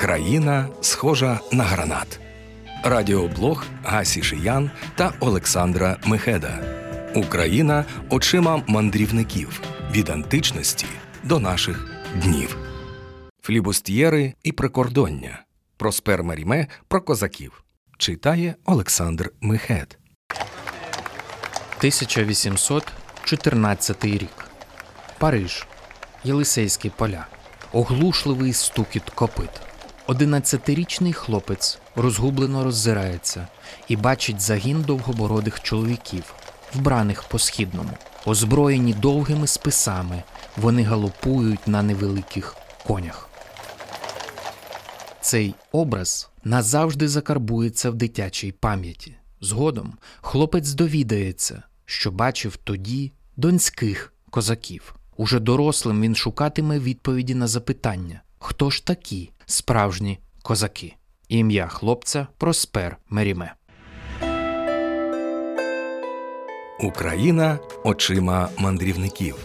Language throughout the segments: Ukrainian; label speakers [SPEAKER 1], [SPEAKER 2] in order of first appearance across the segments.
[SPEAKER 1] Країна схожа на гранат. Радіоблог Гасі Шиян та Олександра Мехеда. Україна очима мандрівників від античності до наших днів. Флібустьєри і прикордоння. Проспер Маріме про козаків. Читає Олександр Мехед.
[SPEAKER 2] 1814 рік. Париж. Єлисейські поля. Оглушливий стукіт копит. Одинадцятирічний хлопець розгублено роззирається і бачить загін довгобородих чоловіків, вбраних по східному, озброєні довгими списами. Вони галопують на невеликих конях. Цей образ назавжди закарбується в дитячій пам'яті. Згодом хлопець довідається, що бачив тоді донських козаків. Уже дорослим він шукатиме відповіді на запитання, хто ж такі справжні козаки. Ім'я хлопця Проспер Меріме.
[SPEAKER 1] Україна очима мандрівників.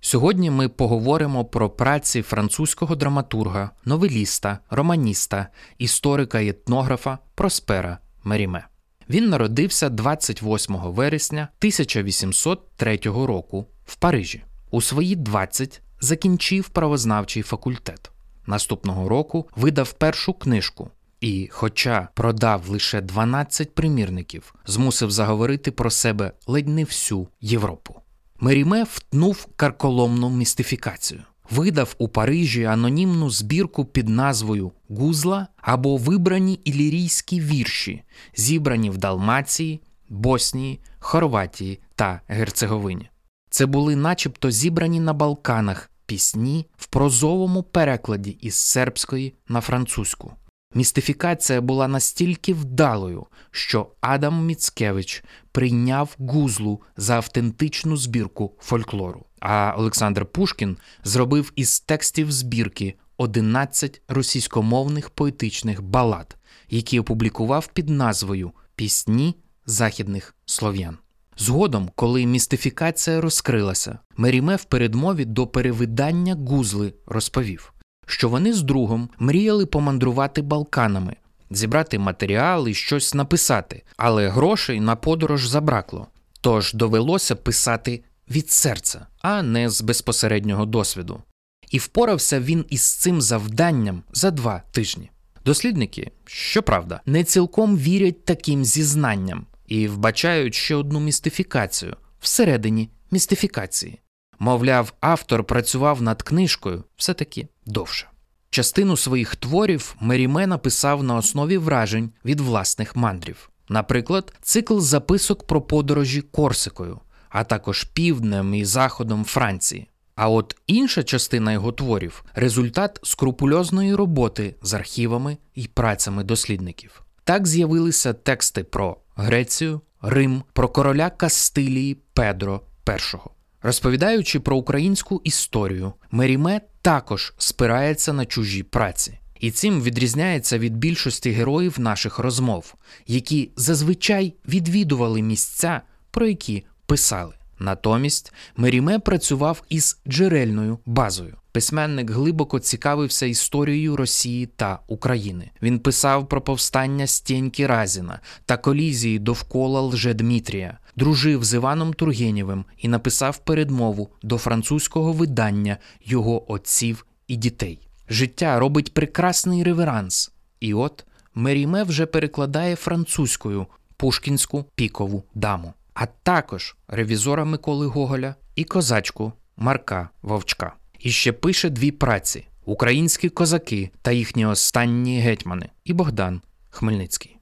[SPEAKER 2] Сьогодні ми поговоримо про праці французького драматурга, новеліста, романіста, історика і етнографа Проспера Меріме. Він народився 28 вересня 1803 року в Парижі. У свої 20 закінчив правознавчий факультет. Наступного року видав першу книжку і, хоча продав лише 12 примірників, змусив заговорити про себе ледь не всю Європу. Меріме втнув карколомну містифікацію. Видав у Парижі анонімну збірку під назвою Гузла або вибрані ілірійські вірші, зібрані в Далмації, Боснії, Хорватії та Герцеговині. Це були начебто зібрані на Балканах пісні в прозовому перекладі із сербської на французьку. Містифікація була настільки вдалою, що Адам Міцкевич прийняв гузлу за автентичну збірку фольклору. А Олександр Пушкін зробив із текстів збірки 11 російськомовних поетичних балад, які опублікував під назвою Пісні західних слов'ян. Згодом, коли містифікація розкрилася, Меріме в передмові до перевидання гузли розповів, що вони з другом мріяли помандрувати Балканами, зібрати матеріал і щось написати, але грошей на подорож забракло. Тож довелося писати від серця, а не з безпосереднього досвіду. І впорався він із цим завданням за два тижні. Дослідники, щоправда, не цілком вірять таким зізнанням і вбачають ще одну містифікацію всередині містифікації. Мовляв, автор працював над книжкою все таки довше. Частину своїх творів Меріме написав на основі вражень від власних мандрів, наприклад, цикл записок про подорожі Корсикою, а також півднем і заходом Франції. А от інша частина його творів результат скрупульозної роботи з архівами і працями дослідників. Так з'явилися тексти про Грецію, Рим, про короля Кастилії Педро І. Розповідаючи про українську історію, Меріме також спирається на чужі праці. І цим відрізняється від більшості героїв наших розмов, які зазвичай відвідували місця, про які писали. Натомість Меріме працював із джерельною базою. Письменник глибоко цікавився історією Росії та України. Він писав про повстання Стєньки Разіна та колізії довкола Лжедмітрія, дружив з Іваном Тургенєвим і написав передмову до французького видання його отців і дітей. Життя робить прекрасний реверанс. І от Меріме вже перекладає французькою пушкінську пікову даму а також ревізора Миколи Гоголя і козачку Марка Вовчка. І ще пише дві праці: Українські козаки та їхні останні гетьмани і Богдан Хмельницький.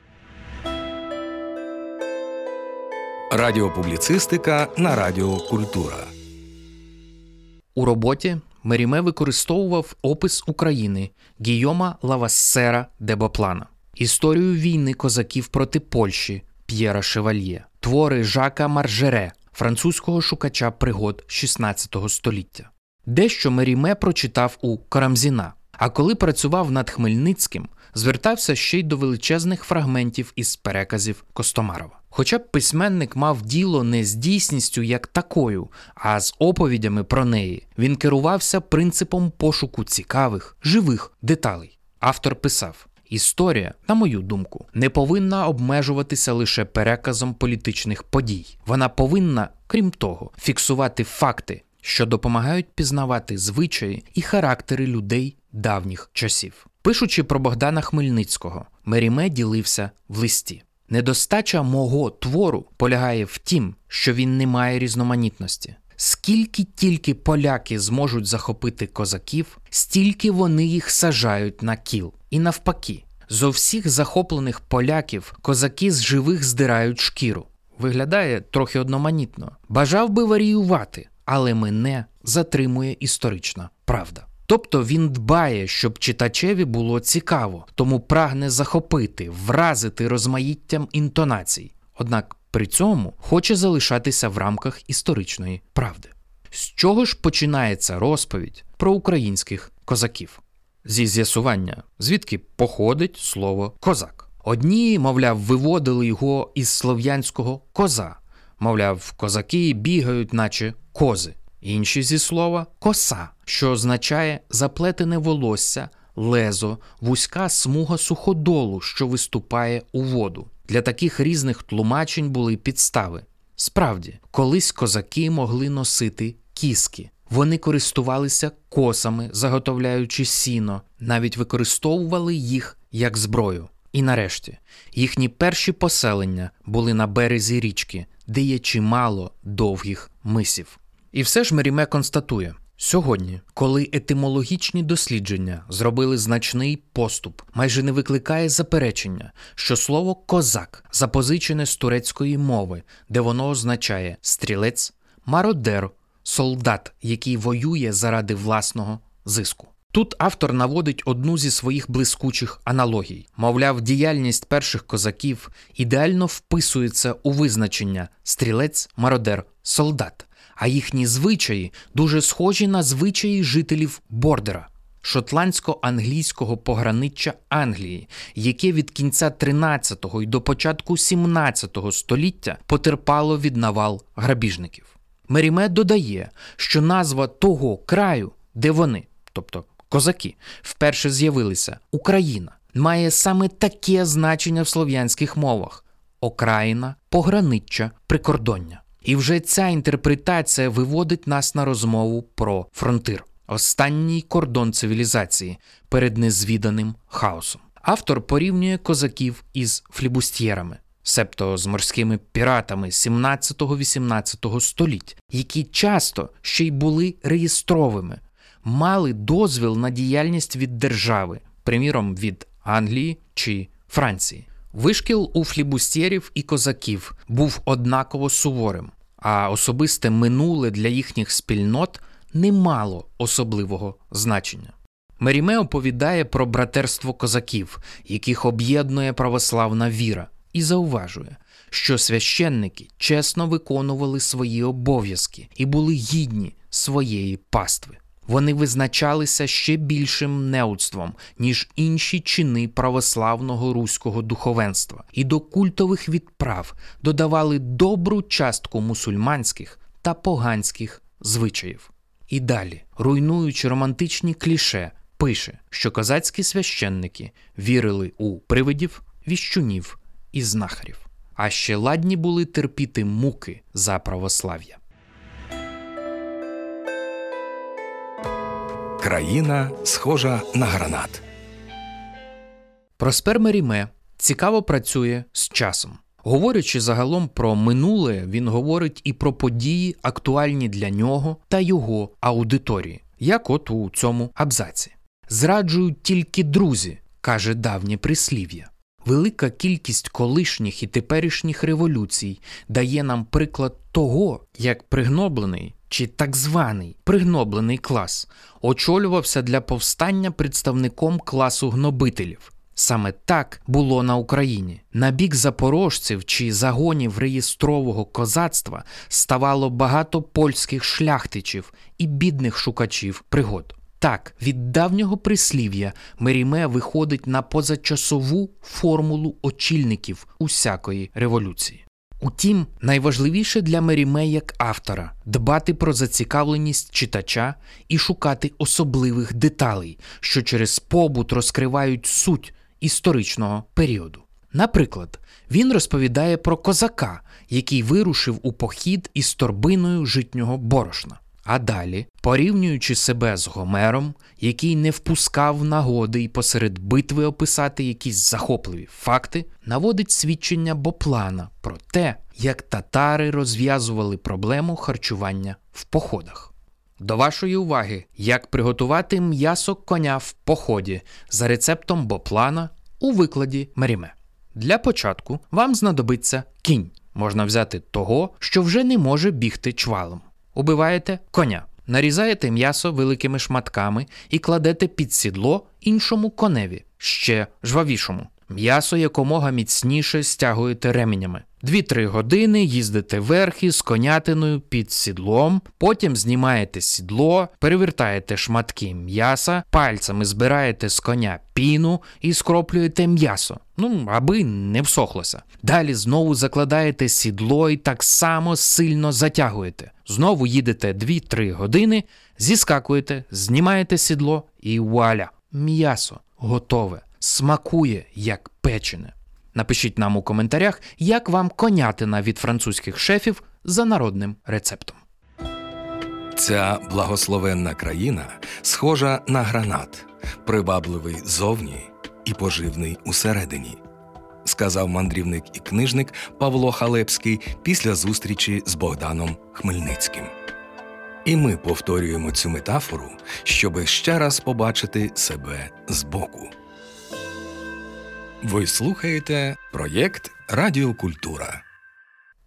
[SPEAKER 1] Радіопубліцистика на Радіо Культура.
[SPEAKER 2] У роботі Меріме використовував опис України Гійома Лавассера де Боплана, історію війни козаків проти Польщі П'єра Шевальє, твори Жака Маржере, французького шукача пригод XVI століття. Дещо Меріме прочитав у Карамзіна, а коли працював над Хмельницьким, звертався ще й до величезних фрагментів із переказів Костомарова. Хоча б письменник мав діло не з дійсністю як такою, а з оповідями про неї, він керувався принципом пошуку цікавих, живих деталей. Автор писав: Історія, на мою думку, не повинна обмежуватися лише переказом політичних подій. Вона повинна, крім того, фіксувати факти, що допомагають пізнавати звичаї і характери людей давніх часів. Пишучи про Богдана Хмельницького, Меріме ділився в листі. Недостача мого твору полягає в тім, що він не має різноманітності. Скільки тільки поляки зможуть захопити козаків, стільки вони їх сажають на кіл. І навпаки, зо всіх захоплених поляків козаки з живих здирають шкіру. Виглядає трохи одноманітно. Бажав би варіювати, але мене затримує історична правда. Тобто він дбає, щоб читачеві було цікаво, тому прагне захопити, вразити розмаїттям інтонацій. Однак при цьому хоче залишатися в рамках історичної правди. З чого ж починається розповідь про українських козаків? Зі з'ясування, звідки походить слово козак. Одні, мовляв, виводили його із слов'янського коза, мовляв, козаки бігають, наче кози. Інші зі слова коса, що означає заплетене волосся, лезо, вузька смуга суходолу, що виступає у воду. Для таких різних тлумачень були підстави. Справді, колись козаки могли носити кіски. Вони користувалися косами, заготовляючи сіно, навіть використовували їх як зброю. І нарешті їхні перші поселення були на березі річки, де є чимало довгих мисів. І все ж Меріме констатує: сьогодні, коли етимологічні дослідження зробили значний поступ, майже не викликає заперечення, що слово козак запозичене з турецької мови, де воно означає стрілець, мародер, солдат, який воює заради власного зиску. Тут автор наводить одну зі своїх блискучих аналогій. Мовляв, діяльність перших козаків ідеально вписується у визначення стрілець, мародер, солдат а їхні звичаї дуже схожі на звичаї жителів Бордера, шотландсько-англійського пограниччя Англії, яке від кінця 13-го і до початку 17-го століття потерпало від навал грабіжників. Меріме додає, що назва того краю, де вони, тобто козаки, вперше з'явилися Україна, має саме таке значення в слов'янських мовах окраїна, пограниччя, прикордоння. І вже ця інтерпретація виводить нас на розмову про фронтир, останній кордон цивілізації перед незвіданим хаосом. Автор порівнює козаків із флібустьєрами, себто з морськими піратами 17-18 століть, які часто ще й були реєстровими, мали дозвіл на діяльність від держави, приміром від Англії чи Франції. Вишкіл у флібустєрів і козаків був однаково суворим, а особисте минуле для їхніх спільнот не мало особливого значення. Меріме оповідає про братерство козаків, яких об'єднує православна віра, і зауважує, що священники чесно виконували свої обов'язки і були гідні своєї пастви. Вони визначалися ще більшим неудством, ніж інші чини православного руського духовенства, і до культових відправ додавали добру частку мусульманських та поганських звичаїв. І далі, руйнуючи романтичні кліше, пише, що козацькі священники вірили у привидів, віщунів і знахарів, а ще ладні були терпіти муки за православ'я.
[SPEAKER 1] Країна схожа на гранат.
[SPEAKER 2] Проспер Меріме цікаво працює з часом. Говорячи загалом про минуле, він говорить і про події, актуальні для нього та його аудиторії, як от у цьому абзаці. Зраджують тільки друзі, каже давнє прислів'я. Велика кількість колишніх і теперішніх революцій дає нам приклад того, як пригноблений чи так званий пригноблений клас очолювався для повстання представником класу гнобителів. Саме так було на Україні. На бік запорожців чи загонів реєстрового козацтва ставало багато польських шляхтичів і бідних шукачів пригод. Так, від давнього прислів'я Меріме виходить на позачасову формулу очільників усякої революції. Утім, найважливіше для Меріме як автора дбати про зацікавленість читача і шукати особливих деталей, що через побут розкривають суть історичного періоду. Наприклад, він розповідає про козака, який вирушив у похід із торбиною житнього борошна. А далі, порівнюючи себе з Гомером, який не впускав нагоди і посеред битви описати якісь захопливі факти, наводить свідчення Боплана про те, як татари розв'язували проблему харчування в походах. До вашої уваги, як приготувати м'ясо коня в поході за рецептом Боплана у викладі Меріме. Для початку вам знадобиться кінь. Можна взяти того, що вже не може бігти чвалом. Убиваєте коня, нарізаєте м'ясо великими шматками і кладете під сідло іншому коневі, ще жвавішому. М'ясо якомога міцніше стягуєте ременями. Дві-три години їздите верхи з конятиною під сідлом, потім знімаєте сідло, перевертаєте шматки м'яса, пальцями збираєте з коня піну і скроплюєте м'ясо, ну аби не всохлося. Далі знову закладаєте сідло і так само сильно затягуєте. Знову їдете 2-3 години, зіскакуєте, знімаєте сідло і вуаля! М'ясо готове, смакує як печене. Напишіть нам у коментарях, як вам конятина від французьких шефів за народним рецептом.
[SPEAKER 1] Ця благословенна країна схожа на гранат, привабливий зовні і поживний усередині, сказав мандрівник і книжник Павло Халепський після зустрічі з Богданом Хмельницьким. І ми повторюємо цю метафору, щоби ще раз побачити себе збоку. Ви слухаєте проєкт Радіокультура.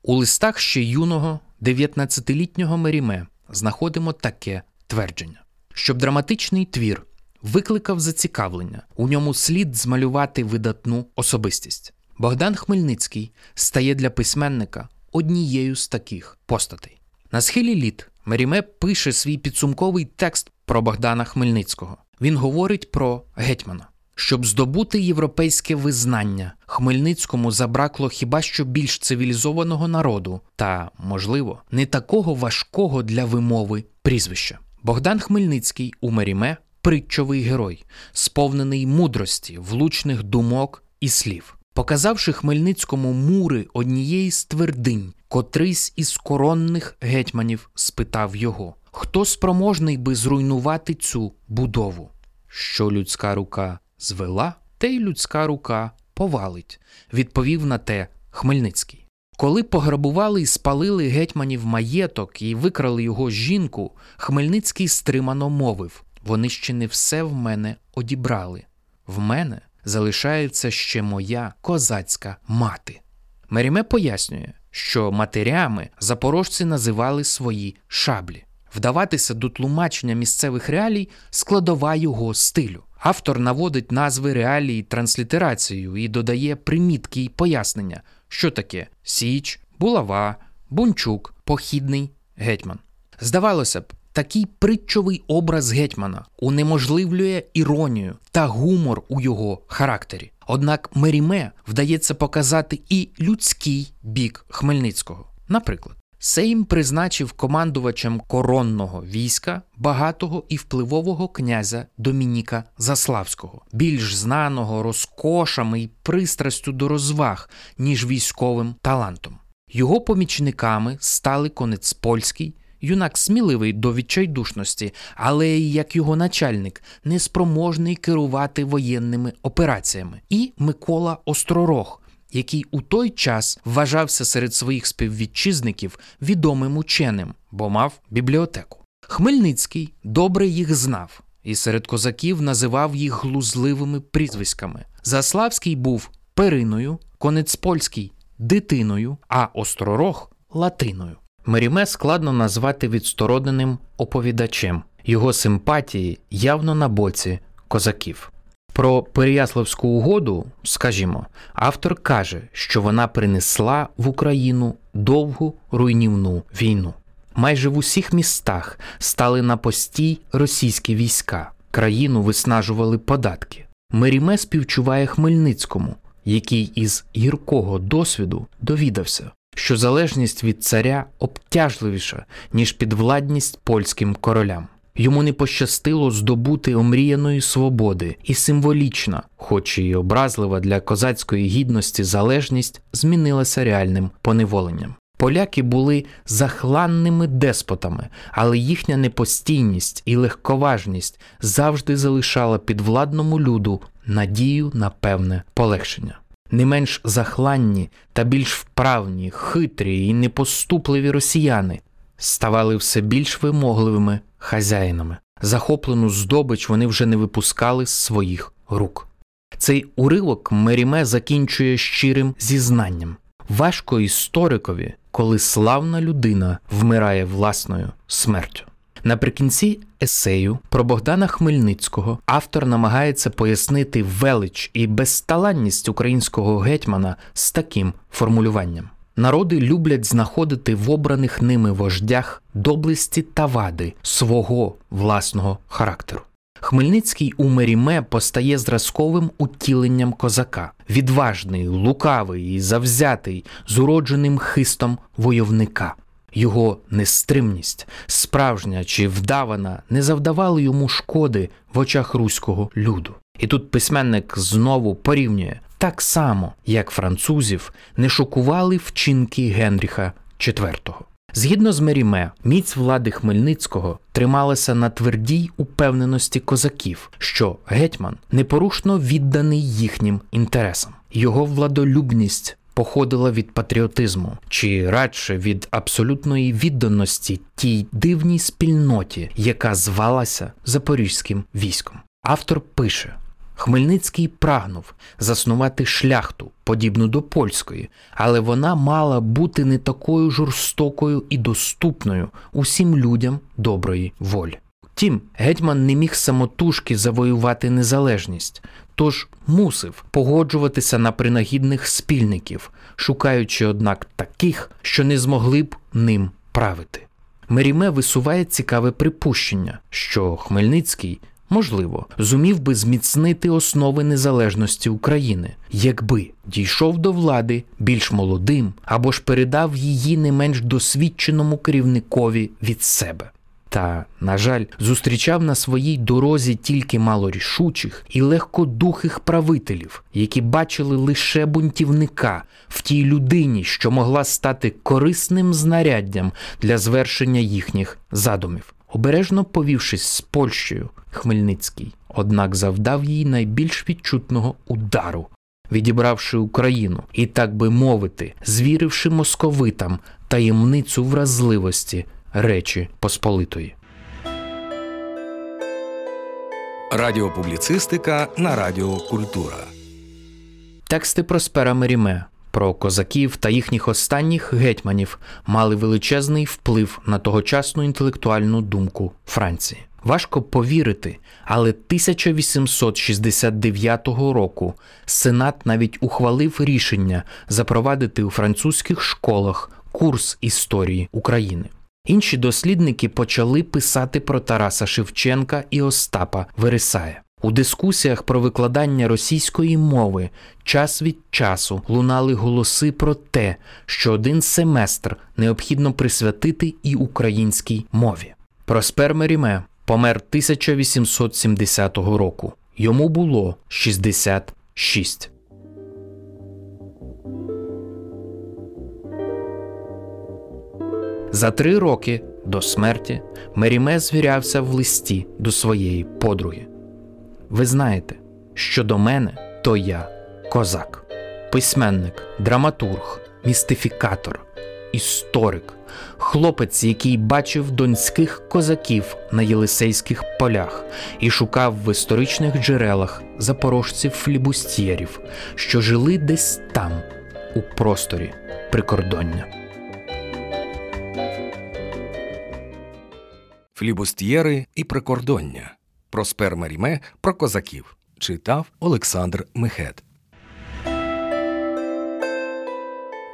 [SPEAKER 2] У листах ще юного 19-літнього Меріме знаходимо таке твердження: щоб драматичний твір викликав зацікавлення, у ньому слід змалювати видатну особистість. Богдан Хмельницький стає для письменника однією з таких постатей. На схилі літ Меріме пише свій підсумковий текст про Богдана Хмельницького. Він говорить про гетьмана. Щоб здобути європейське визнання, Хмельницькому забракло хіба що більш цивілізованого народу та, можливо, не такого важкого для вимови прізвища. Богдан Хмельницький у Меріме притчовий герой, сповнений мудрості, влучних думок і слів. Показавши Хмельницькому мури однієї з твердинь, котрийсь із коронних гетьманів спитав його, хто спроможний би зруйнувати цю будову? Що людська рука звела, те й людська рука повалить, відповів на те Хмельницький. Коли пограбували і спалили гетьманів маєток і викрали його жінку, Хмельницький стримано мовив вони ще не все в мене одібрали. В мене залишається ще моя козацька мати. Меріме пояснює, що матерями запорожці називали свої шаблі. Вдаватися до тлумачення місцевих реалій складова його стилю. Автор наводить назви реалій транслітерацією і додає примітки й пояснення, що таке Січ, Булава, Бунчук, Похідний гетьман. Здавалося б, такий притчовий образ гетьмана унеможливлює іронію та гумор у його характері. Однак Меріме вдається показати і людський бік Хмельницького. Наприклад, Сейм призначив командувачем коронного війська багатого і впливового князя Домініка Заславського, більш знаного розкошами і пристрастю до розваг, ніж військовим талантом. Його помічниками стали конець польський, юнак сміливий до відчайдушності, але як його начальник, неспроможний керувати воєнними операціями, і Микола Остророг який у той час вважався серед своїх співвітчизників відомим ученим, бо мав бібліотеку. Хмельницький добре їх знав і серед козаків називав їх глузливими прізвиськами. Заславський був периною, Конецпольський дитиною, а Остророг латиною. Меріме складно назвати відстороненим оповідачем. Його симпатії явно на боці козаків. Про Переяславську угоду, скажімо, автор каже, що вона принесла в Україну довгу руйнівну війну. Майже в усіх містах стали на постій російські війська, країну виснажували податки. Меріме співчуває Хмельницькому, який із гіркого досвіду довідався, що залежність від царя обтяжливіша, ніж підвладність польським королям. Йому не пощастило здобути омріяної свободи, і символічна, хоч і образлива для козацької гідності залежність, змінилася реальним поневоленням. Поляки були захланними деспотами, але їхня непостійність і легковажність завжди залишала підвладному люду надію на певне полегшення. Не менш захланні та більш вправні, хитрі і непоступливі росіяни ставали все більш вимогливими хазяїнами. Захоплену здобич вони вже не випускали з своїх рук. Цей уривок Меріме закінчує щирим зізнанням. Важко історикові, коли славна людина вмирає власною смертю. Наприкінці есею про Богдана Хмельницького автор намагається пояснити велич і безталанність українського гетьмана з таким формулюванням. Народи люблять знаходити в обраних ними вождях доблесті та вади свого власного характеру. Хмельницький у Меріме постає зразковим утіленням козака, відважний, лукавий і завзятий, з уродженим хистом войовника. Його нестримність, справжня чи вдавана, не завдавали йому шкоди в очах руського люду. І тут письменник знову порівнює так само, як французів не шокували вчинки Генріха IV. Згідно з Меріме, міць влади Хмельницького трималася на твердій упевненості козаків, що гетьман непорушно відданий їхнім інтересам. Його владолюбність походила від патріотизму, чи радше від абсолютної відданості тій дивній спільноті, яка звалася Запорізьким військом. Автор пише. Хмельницький прагнув заснувати шляхту, подібну до польської, але вона мала бути не такою жорстокою і доступною усім людям доброї волі. Втім, гетьман не міг самотужки завоювати незалежність, тож мусив погоджуватися на принагідних спільників, шукаючи, однак, таких, що не змогли б ним правити. Меріме висуває цікаве припущення, що Хмельницький можливо, зумів би зміцнити основи незалежності України, якби дійшов до влади більш молодим або ж передав її не менш досвідченому керівникові від себе. Та, на жаль, зустрічав на своїй дорозі тільки малорішучих і легкодухих правителів, які бачили лише бунтівника в тій людині, що могла стати корисним знаряддям для звершення їхніх задумів. Обережно повівшись з Польщею, Хмельницький, однак завдав їй найбільш відчутного удару, відібравши Україну і, так би мовити, звіривши московитам таємницю вразливості Речі Посполитої.
[SPEAKER 1] Радіопубліцистика на Радіо Культура.
[SPEAKER 2] Тексти Проспера Меріме про козаків та їхніх останніх гетьманів мали величезний вплив на тогочасну інтелектуальну думку Франції. Важко повірити, але 1869 року Сенат навіть ухвалив рішення запровадити у французьких школах курс історії України. Інші дослідники почали писати про Тараса Шевченка і Остапа Вересая. У дискусіях про викладання російської мови час від часу лунали голоси про те, що один семестр необхідно присвятити і українській мові. Проспер Меріме помер 1870 року. Йому було 66. За три роки до смерті Меріме звірявся в листі до своєї подруги. Ви знаєте, що до мене то я козак, письменник, драматург, містифікатор, історик, хлопець, який бачив донських козаків на Єлисейських полях і шукав в історичних джерелах запорожців флібустєрів, що жили десь там, у просторі прикордоння.
[SPEAKER 1] Флібустьєри і прикордоння. Проспер Маріме про козаків. Читав Олександр Мехет.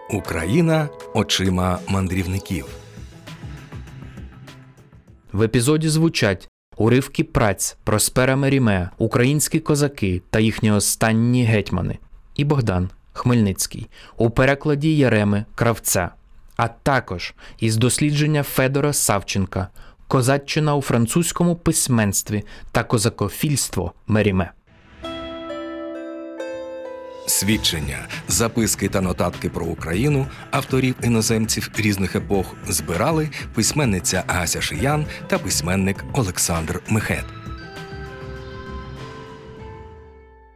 [SPEAKER 1] Україна очима мандрівників.
[SPEAKER 2] В епізоді звучать уривки праць Проспера Меріме, українські козаки та їхні останні гетьмани і Богдан Хмельницький у перекладі Єреми Кравця, а також із дослідження Федора Савченка Козаччина у французькому письменстві та козакофільство Меріме.
[SPEAKER 1] Свідчення, записки та нотатки про Україну авторів іноземців різних епох збирали письменниця Ася Шиян та письменник Олександр Мехет.